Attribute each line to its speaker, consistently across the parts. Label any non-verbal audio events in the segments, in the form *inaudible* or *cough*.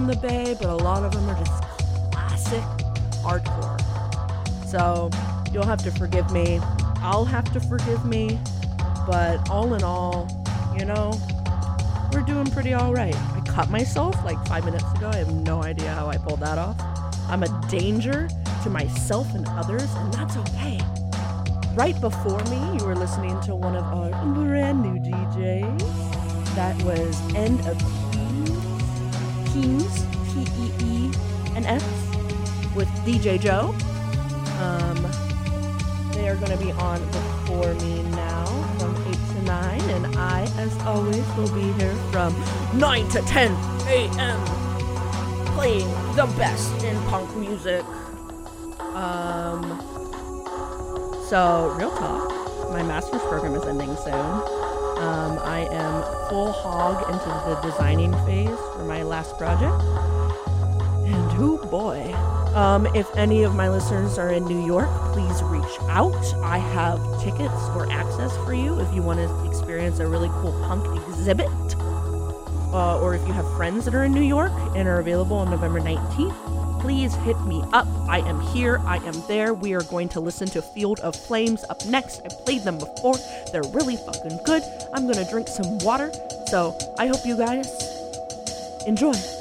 Speaker 1: from the Bay, but a lot of them are just classic hardcore. So you'll have to forgive me. I'll have to forgive me. But all in all, you know, we're doing pretty all right. I cut myself like five minutes ago. I have no idea how I pulled that off. I'm a danger to myself and others, and that's okay. Right before me, you were listening to one of our brand new DJs. That was End of DJ Joe. Um, they are going to be on before me now from 8 to 9, and I, as always, will be here from 9 to 10 a.m. playing the best in punk music. Um, so, real talk, my master's program is ending soon. Um, I am full hog into the designing phase for my last project. And oh boy. Um, if any of my listeners are in New York, please reach out. I have tickets or access for you if you want to experience a really cool punk exhibit. Uh, or if you have friends that are in New York and are available on November 19th, please hit me up. I am here. I am there. We are going to listen to Field of Flames up next. I played them before. They're really fucking good. I'm going to drink some water. So I hope you guys enjoy.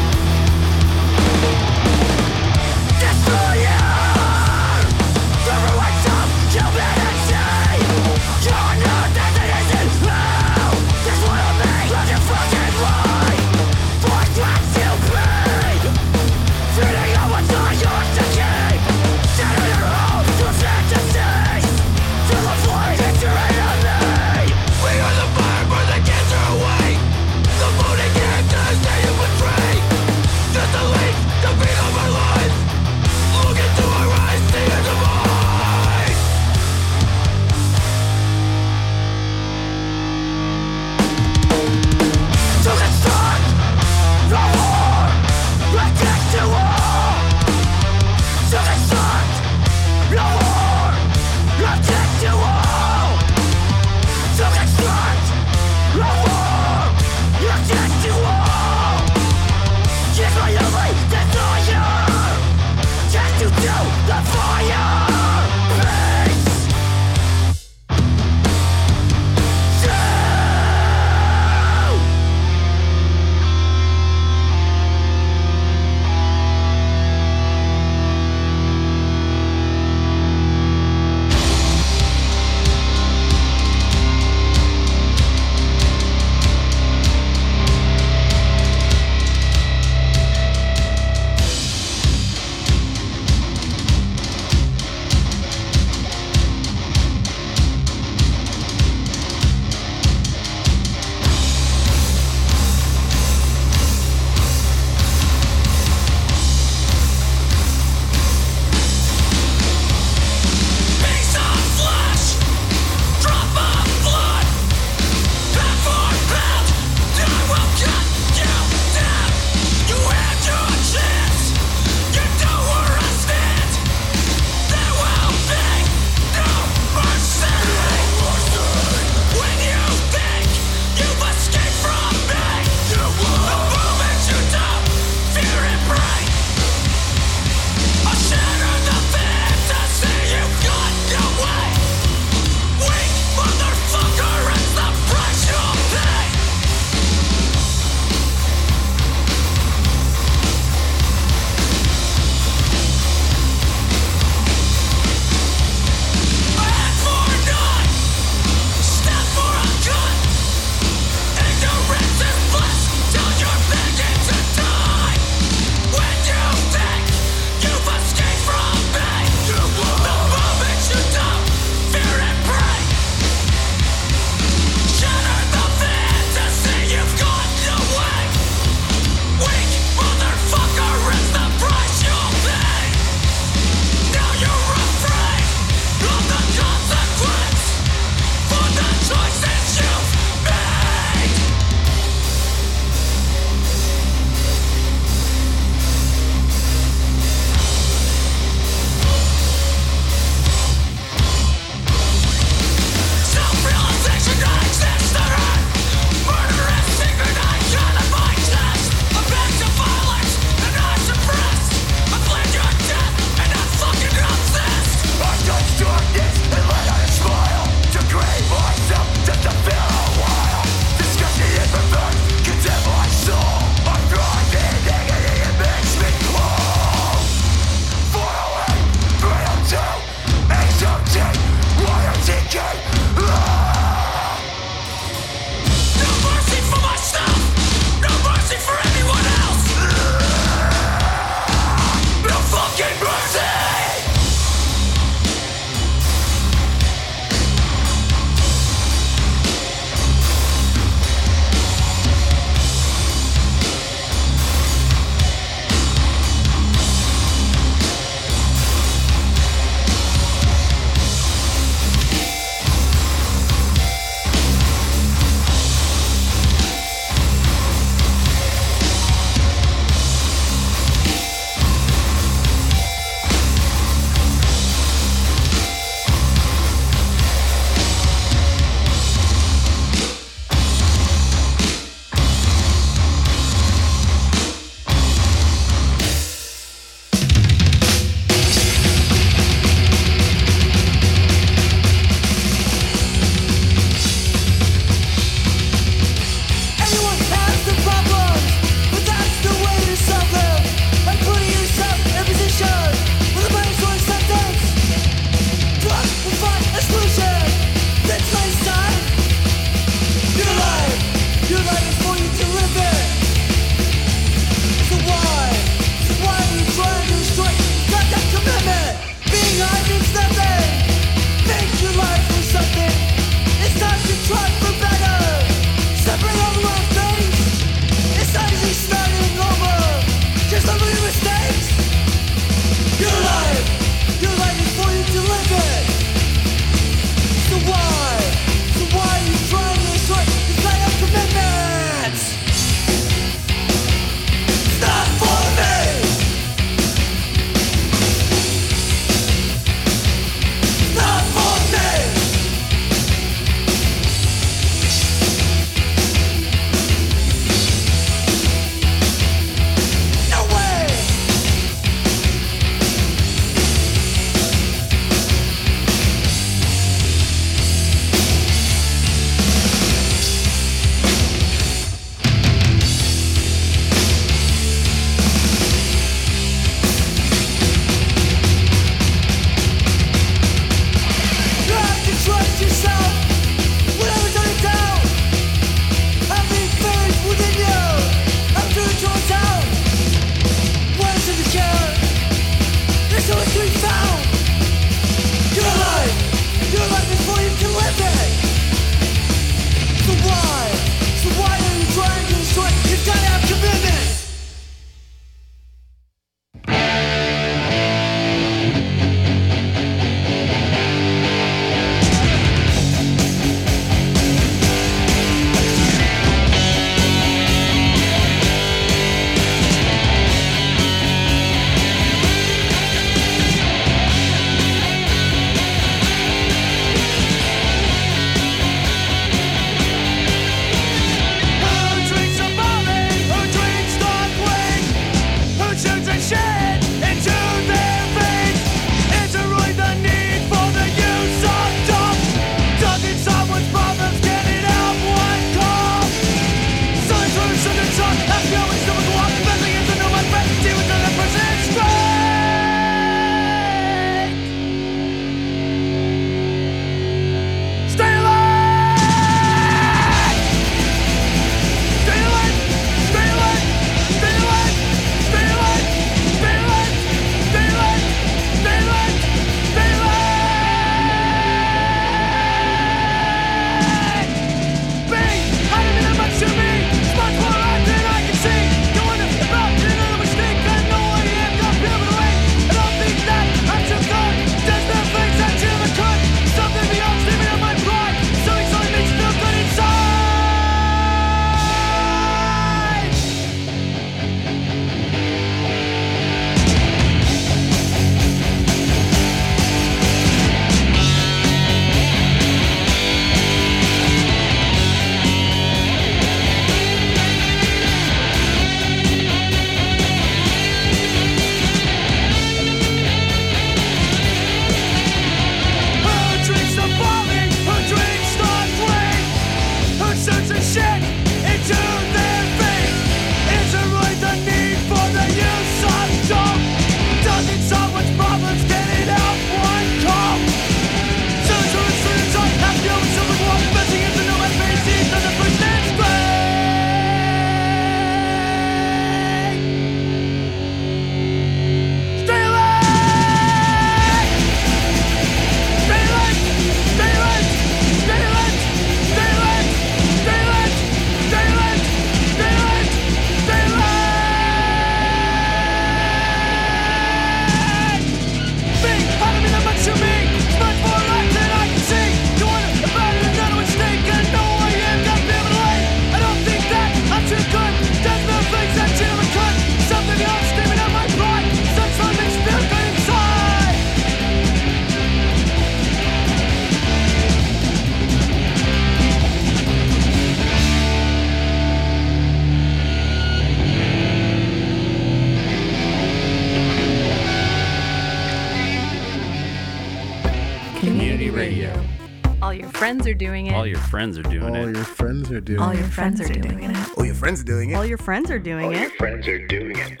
Speaker 2: your friends are doing
Speaker 3: All it.
Speaker 4: your friends are doing it.
Speaker 2: All your friends are doing it.
Speaker 5: All your friends are doing it.
Speaker 2: All your friends are doing it.
Speaker 6: friends are doing it.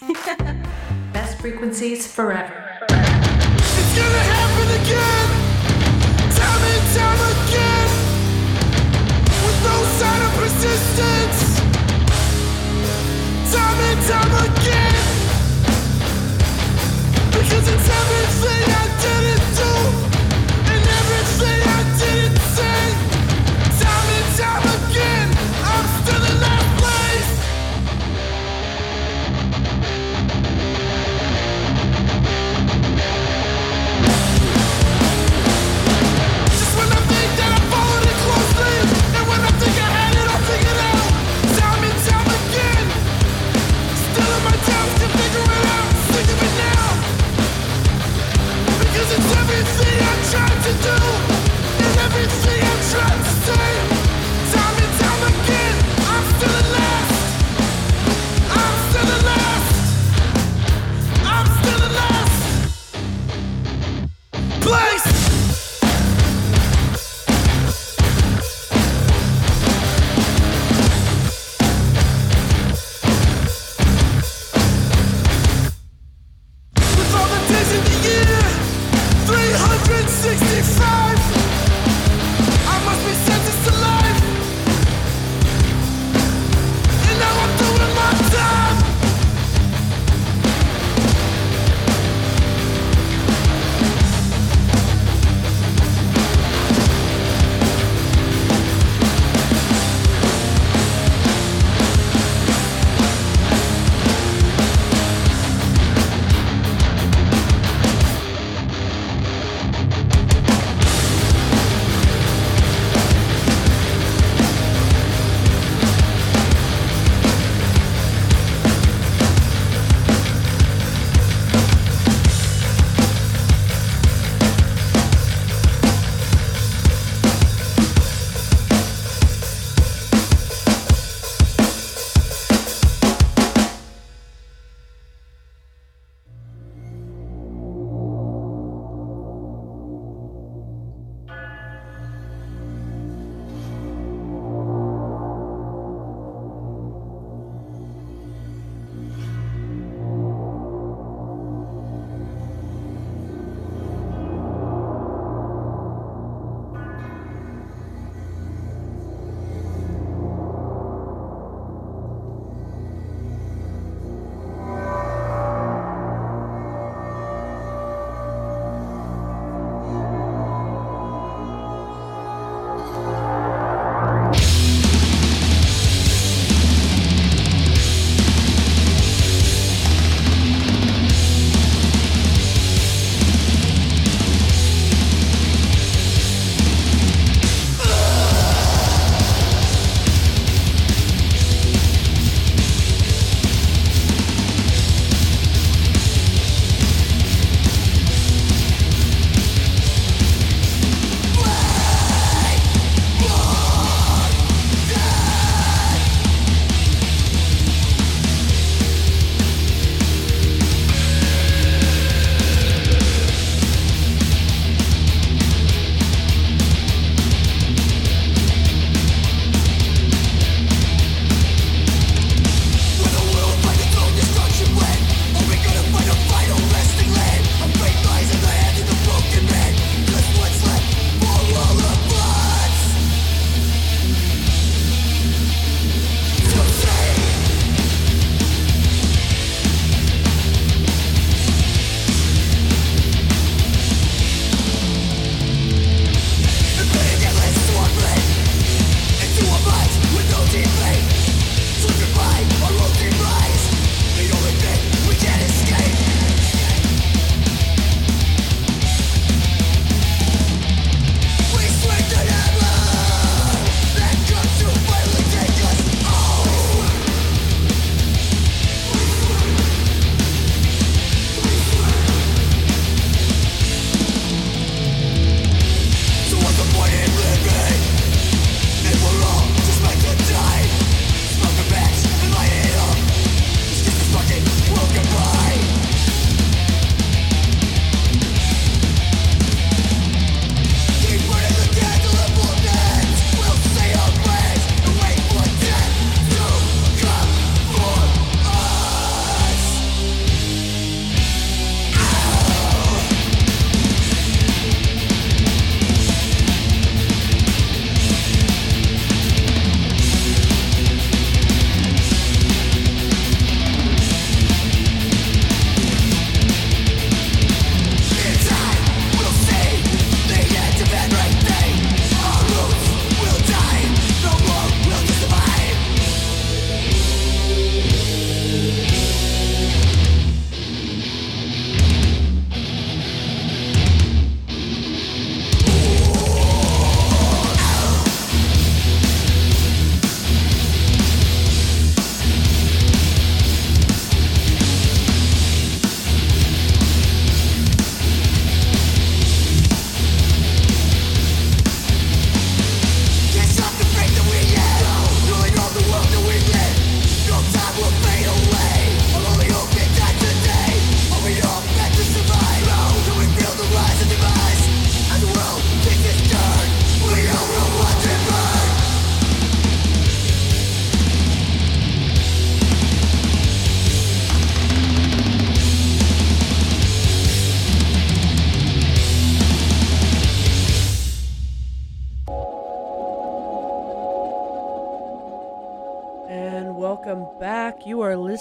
Speaker 6: *laughs*
Speaker 7: Best frequencies forever.
Speaker 8: It's gonna happen again, time and time again. With no sign of persistence, time and time again. Because it's everything I didn't do.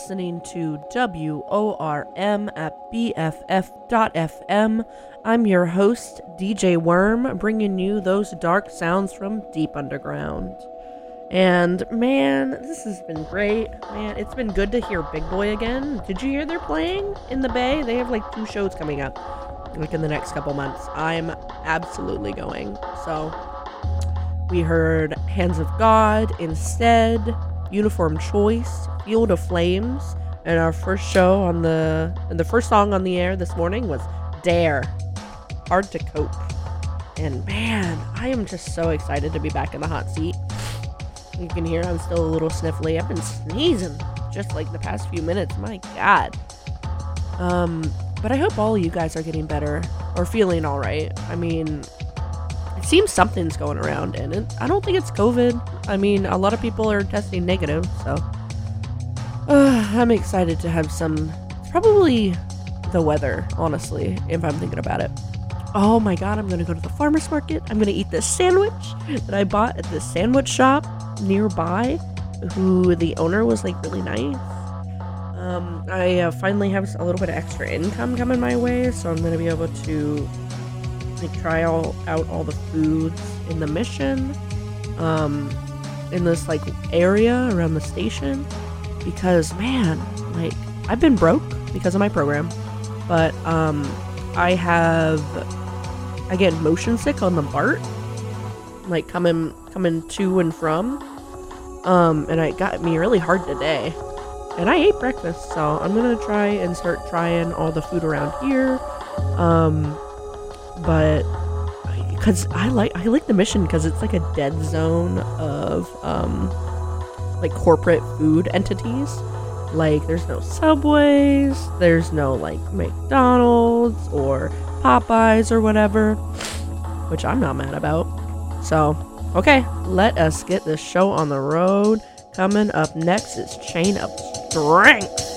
Speaker 1: Listening to WORM at BFF.FM. I'm your host, DJ Worm, bringing you those dark sounds from deep underground. And man, this has been great. Man, it's been good to hear Big Boy again. Did you hear they're playing in the Bay? They have like two shows coming up, like in the next couple months. I'm absolutely going. So we heard Hands of God Insted, Uniform Choice, Field of Flames, and our first show on the and the first song on the air this morning was Dare. Hard to cope. And man, I am just so excited to be back in the hot seat. You can hear I'm still a little sniffly. I've been sneezing just like the past few minutes. My god. Um, but I hope all of you guys are getting better or feeling all right. I mean, seems something's going around, and it, I don't think it's COVID. I mean, a lot of people are testing negative, so uh, *sighs* I'm excited to have some. Probably the weather, honestly, if I'm thinking about it. Oh my god, I'm gonna go to the farmer's market. I'm gonna eat this sandwich that I bought at the sandwich shop nearby, who the owner was like really nice. Um, I uh, finally have a little bit of extra income coming my way, so I'm gonna be able to try all out all the foods in the mission, um, in this like area around the station, because man, like I've been broke because of my program, but um, I have I get motion sick on the BART, like coming coming to and from, um, and it got me really hard today. And I ate breakfast, so I'm gonna try and start trying all the food around here. Um, but because I like I like the mission because it's like a dead zone of um like corporate food entities. Like there's no subways, there's no like McDonald's or Popeyes or whatever, which I'm not mad about. So, okay, let us get this show on the road. Coming up next is Chain of Strength.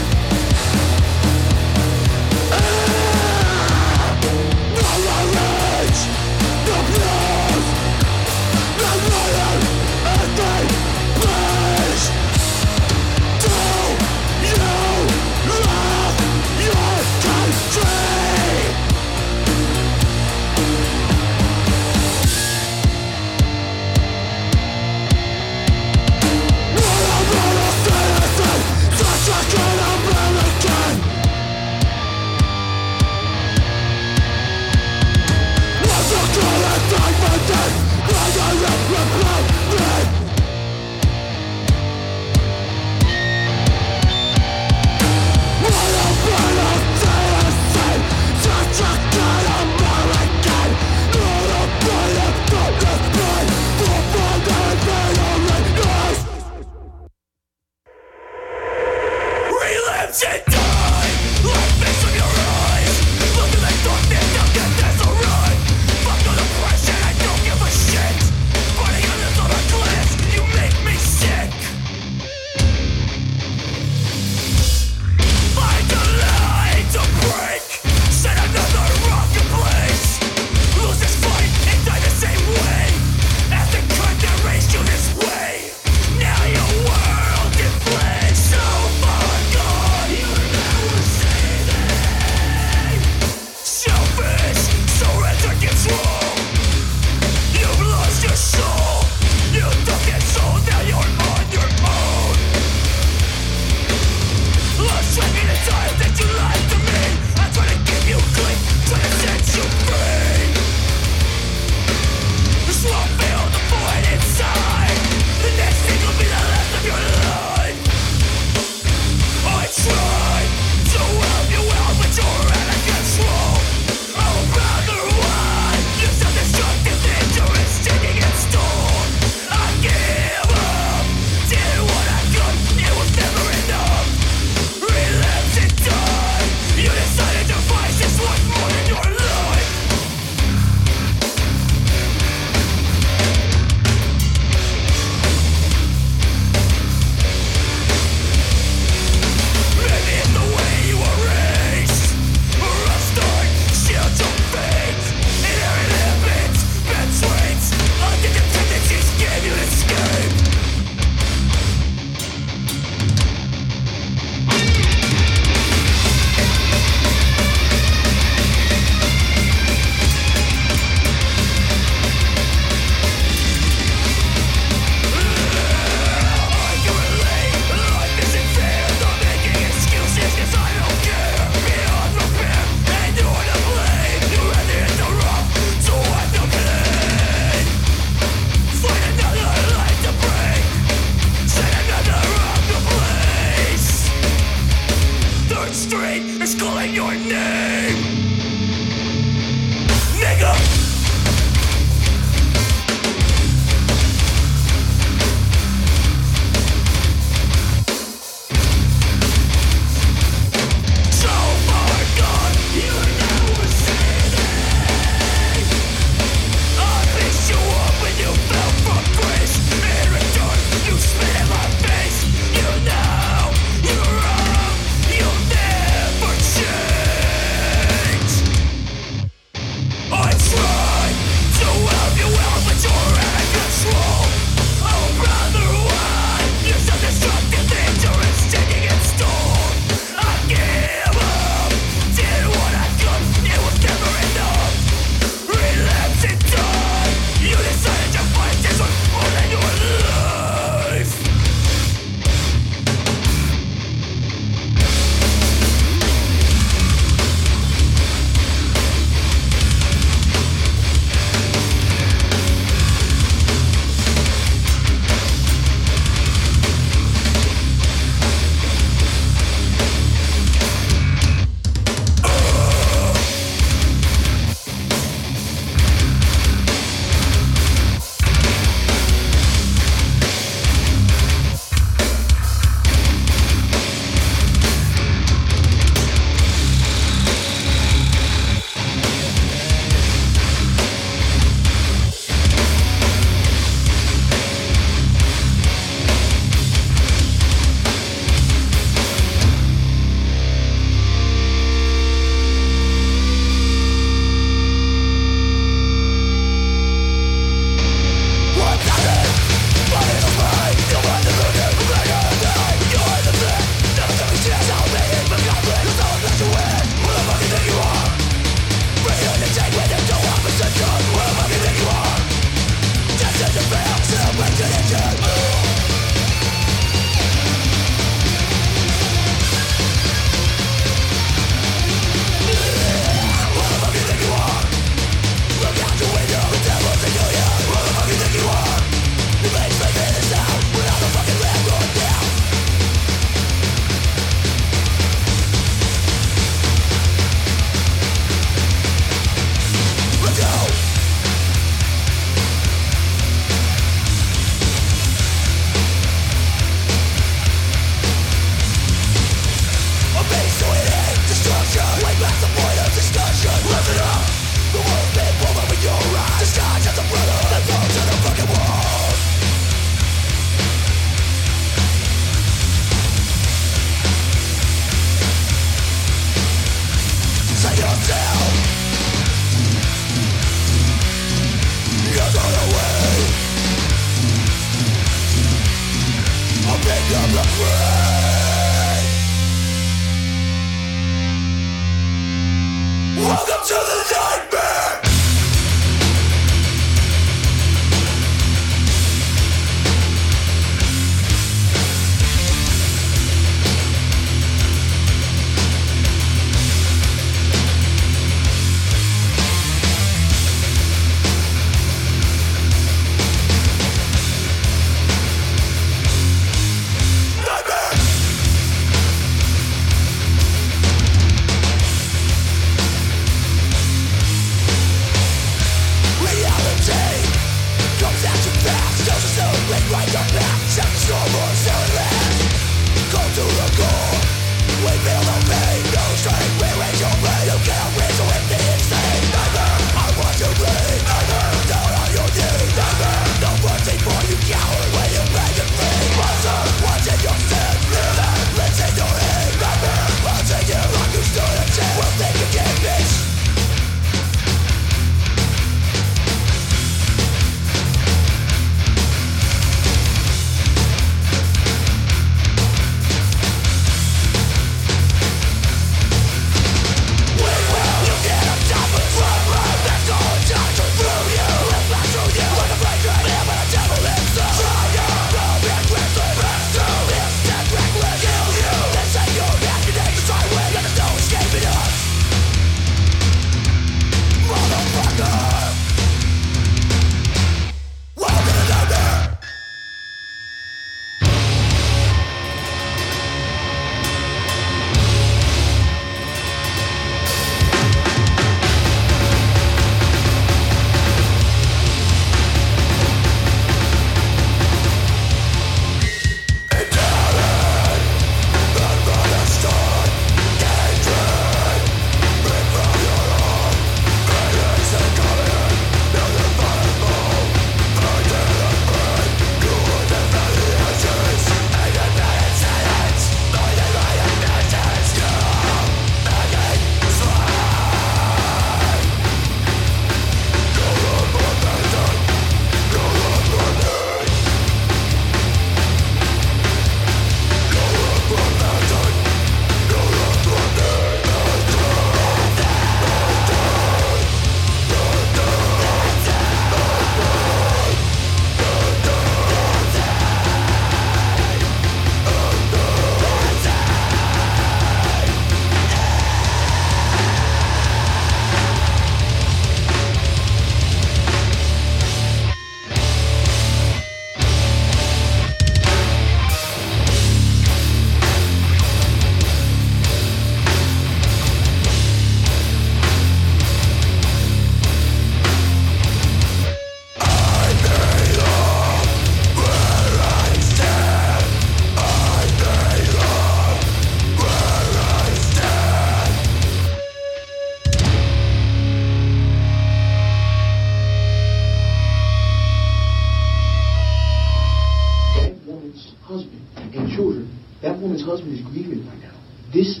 Speaker 9: Husband is grieving right now. This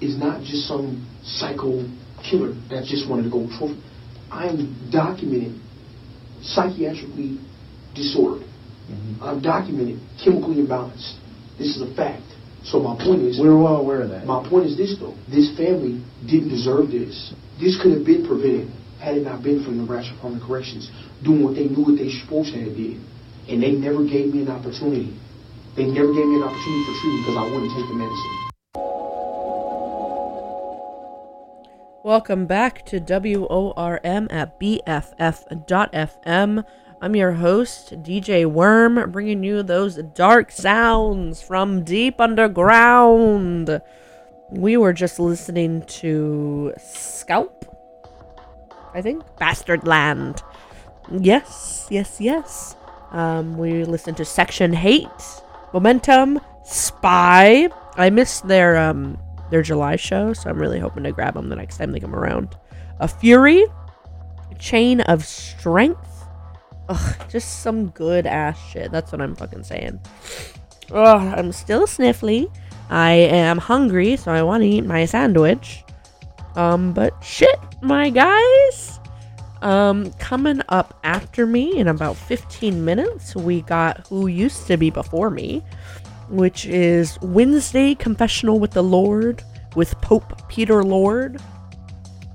Speaker 9: is not just some psycho killer that just wanted to go trophy. I am documenting psychiatrically disordered. Mm-hmm. I'm documenting chemically imbalanced. This is a fact. So my point is,
Speaker 5: We're well aware of that.
Speaker 9: my point is this though. This family didn't deserve this. This could have been prevented had it not been for Nebraska Department of Corrections doing what they knew what they supposed to have did. And they never gave me an opportunity. They never gave me an opportunity for treatment because I wouldn't take the medicine.
Speaker 1: Welcome back to WORM at BFF.FM. I'm your host, DJ Worm, bringing you those dark sounds from deep underground. We were just listening to Scalp, I think, Bastard Land. Yes, yes, yes. Um, we listened to Section Hate, Momentum, Spy. I missed their um their July show, so I'm really hoping to grab them the next time they come around. A Fury, Chain of Strength. Ugh, just some good ass shit. That's what I'm fucking saying. Ugh, I'm still sniffly. I am hungry, so I want to eat my sandwich. Um, but shit, my guys. Um, coming up after me in about 15 minutes, we got Who Used to Be Before Me, which is Wednesday Confessional with the Lord with Pope Peter Lord.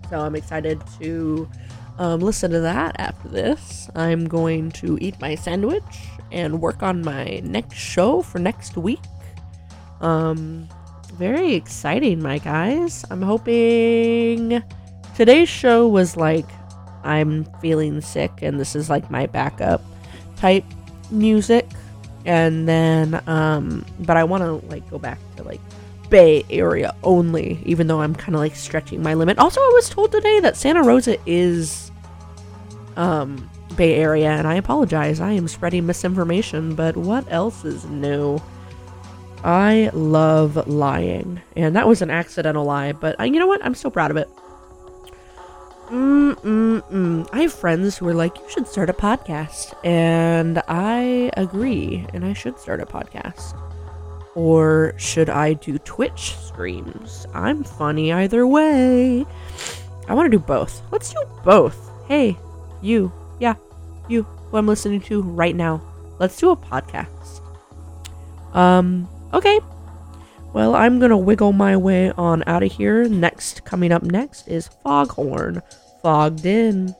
Speaker 1: So I'm excited to um, listen to that after this. I'm going to eat my sandwich and work on my next show for next week. Um, very exciting, my guys. I'm hoping today's show was like I'm feeling sick and this is like my backup type music. And then, um, but I want to like go back to like Bay Area only, even though I'm kind of like stretching my limit. Also, I was told today that Santa Rosa is um, Bay Area, and I apologize. I am spreading misinformation, but what else is new? I love lying, and that was an accidental lie, but uh, you know what? I'm still proud of it. Mm-mm-mm. I have friends who are like, you should start a podcast. And I agree, and I should start a podcast. Or should I do Twitch streams? I'm funny either way. I want to do both. Let's do both. Hey, you. Yeah, you, who I'm listening to right now. Let's do a podcast. Um, okay. Well, I'm gonna wiggle my way on out of here. Next, coming up next is Foghorn. Fogged in.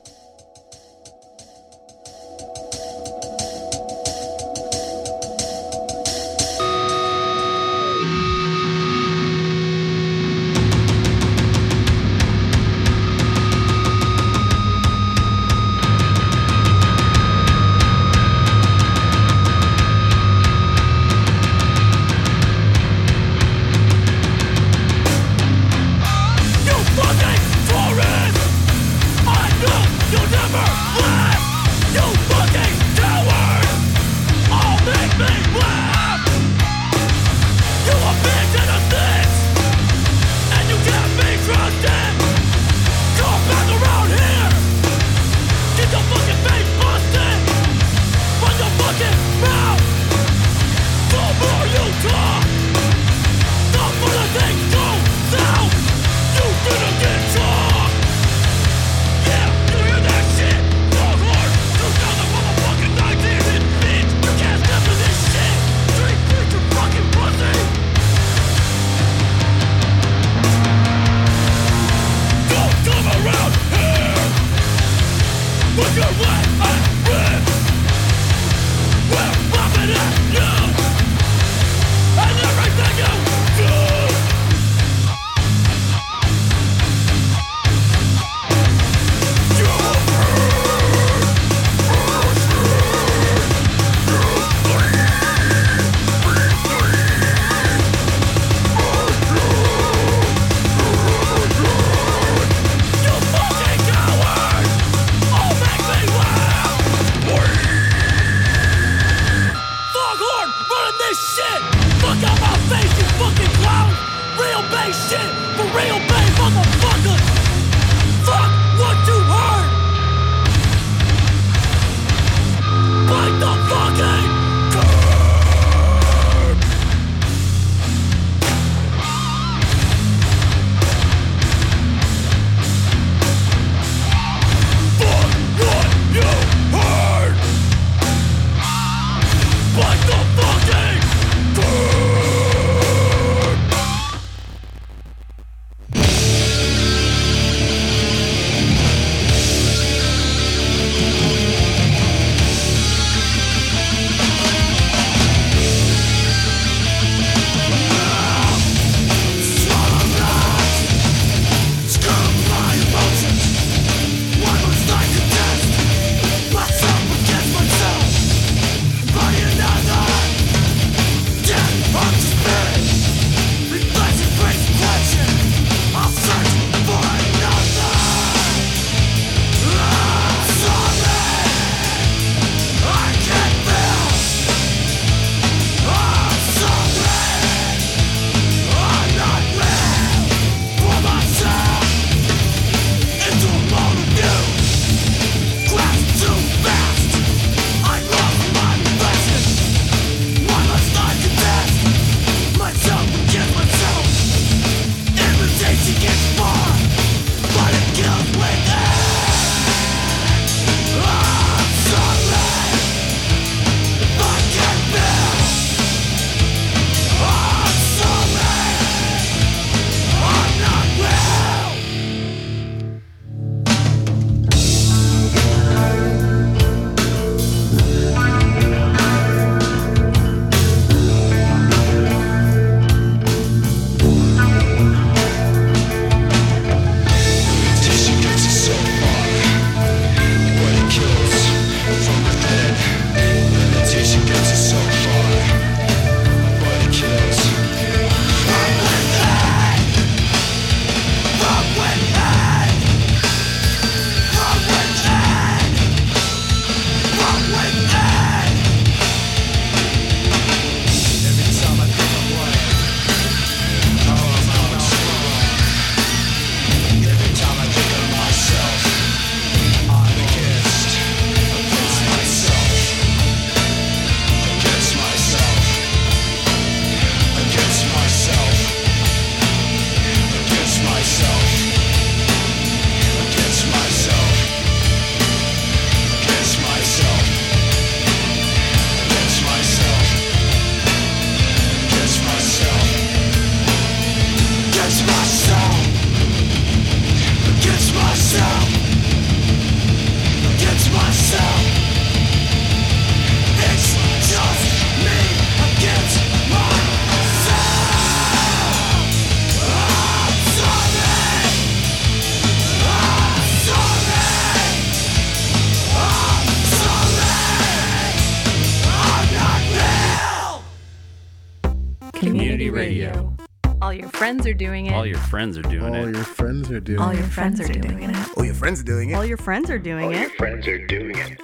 Speaker 7: Friends are doing
Speaker 2: All it.
Speaker 5: your friends are doing it.
Speaker 7: All
Speaker 5: it.
Speaker 7: your friends are doing it.
Speaker 6: Oh, your friends are doing it.
Speaker 7: All your friends are doing it.
Speaker 9: All your friends are doing it.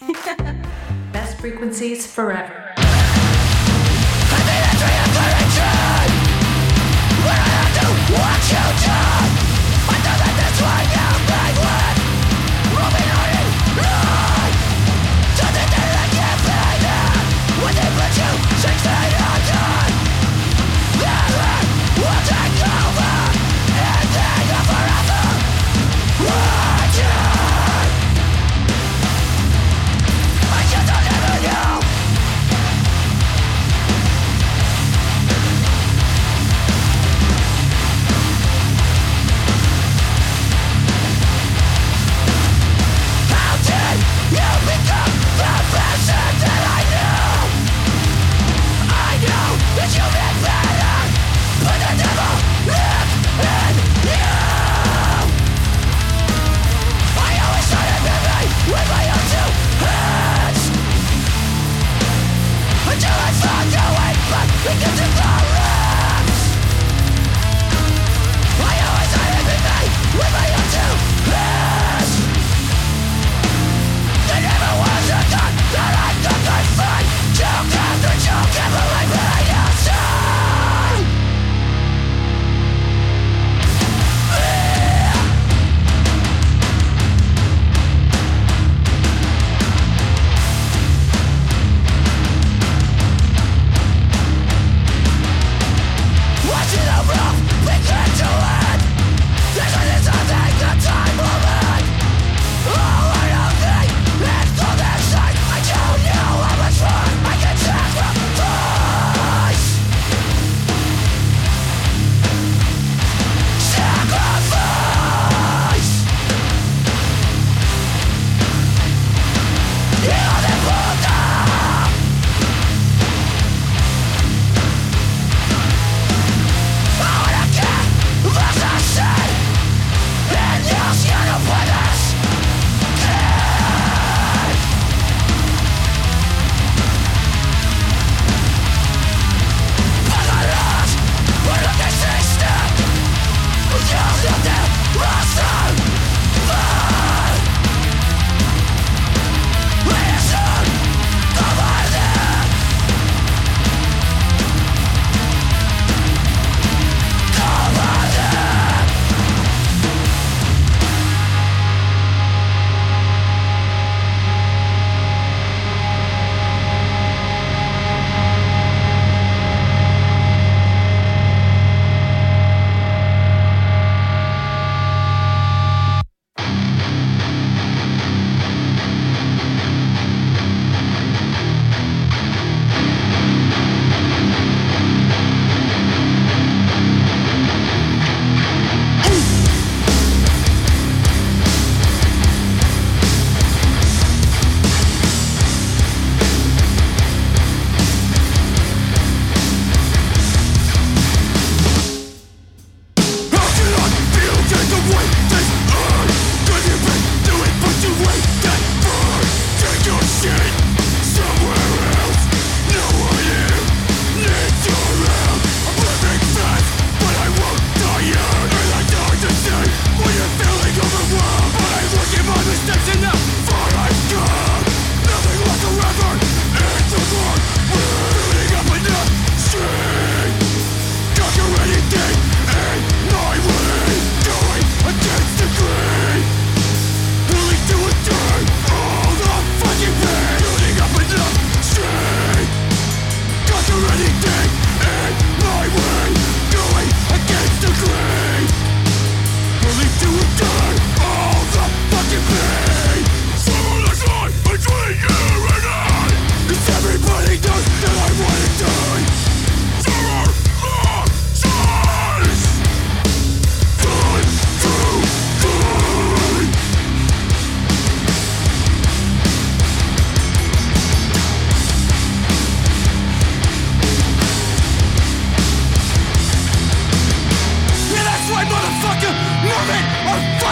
Speaker 9: *laughs*
Speaker 10: Best frequencies forever.
Speaker 11: Yeah,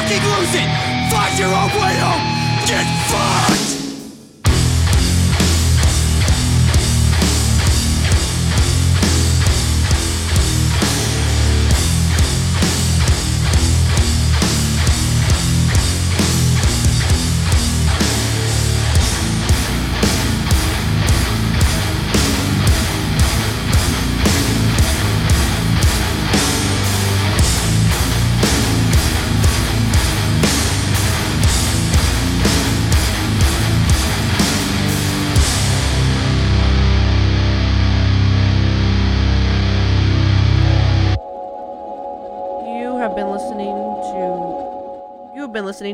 Speaker 11: fucking losing! Find your own way home! Get fucked!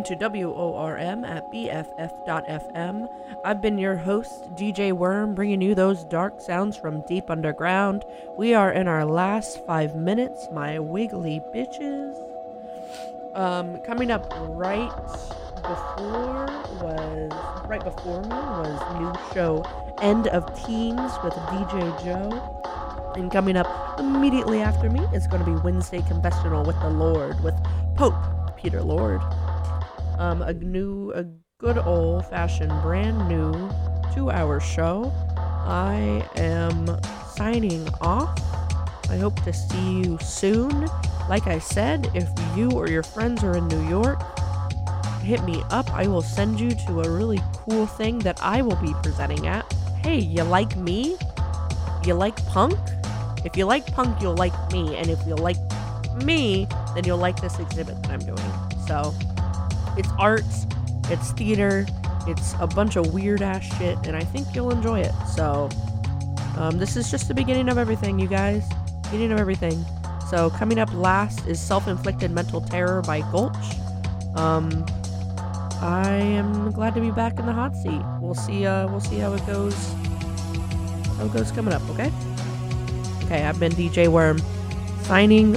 Speaker 1: To WORM at BFF.FM. I've been your host, DJ Worm, bringing you those dark sounds from deep underground. We are in our last five minutes, my wiggly bitches. Um, coming up right before was right before me was new show End of Teens with DJ Joe. And coming up immediately after me is going to be Wednesday Confessional with the Lord with Pope Peter Lord. Um, a new, a good old fashioned, brand new two hour show. I am signing off. I hope to see you soon. Like I said, if you or your friends are in New York, hit me up. I will send you to a really cool thing that I will be presenting at. Hey, you like me? You like punk? If you like punk, you'll like me. And if you like me, then you'll like this exhibit that I'm doing. So, it's art, it's theater, it's a bunch of weird ass shit, and I think you'll enjoy it. So, um, this is just the beginning of everything, you guys. Beginning of everything. So, coming up last is Self Inflicted Mental Terror by Gulch. Um, I am glad to be back in the hot seat. We'll see. Uh, we'll see how it goes. How it goes coming up. Okay. Okay. I've been DJ Worm, signing